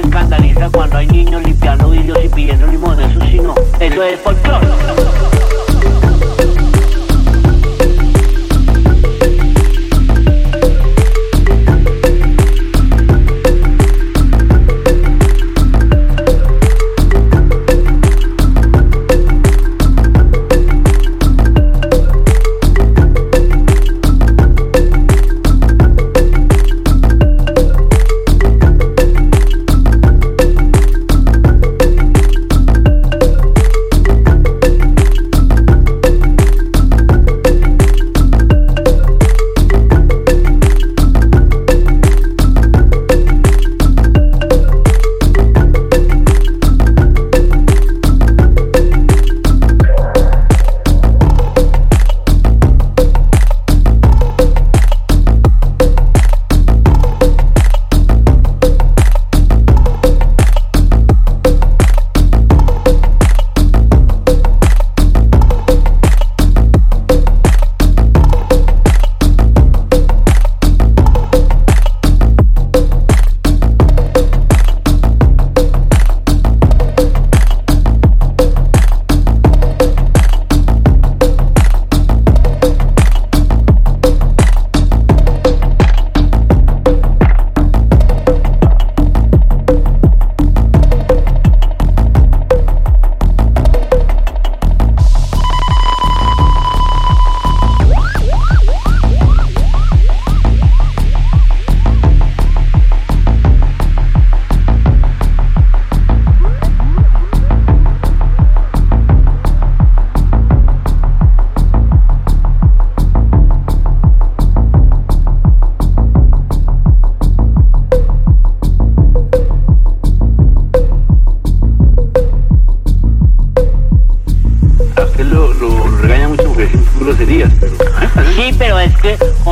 se escandaliza cuando hay niños limpiando vidrios y pidiendo limones, eso sí no, eso es folclore.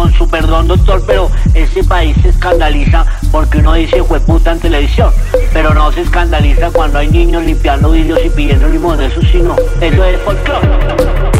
Con su perdón, doctor, pero este país se escandaliza porque uno dice jueputa en televisión, pero no se escandaliza cuando hay niños limpiando vidrios y pidiendo limón, eso sí no, eso es folclore.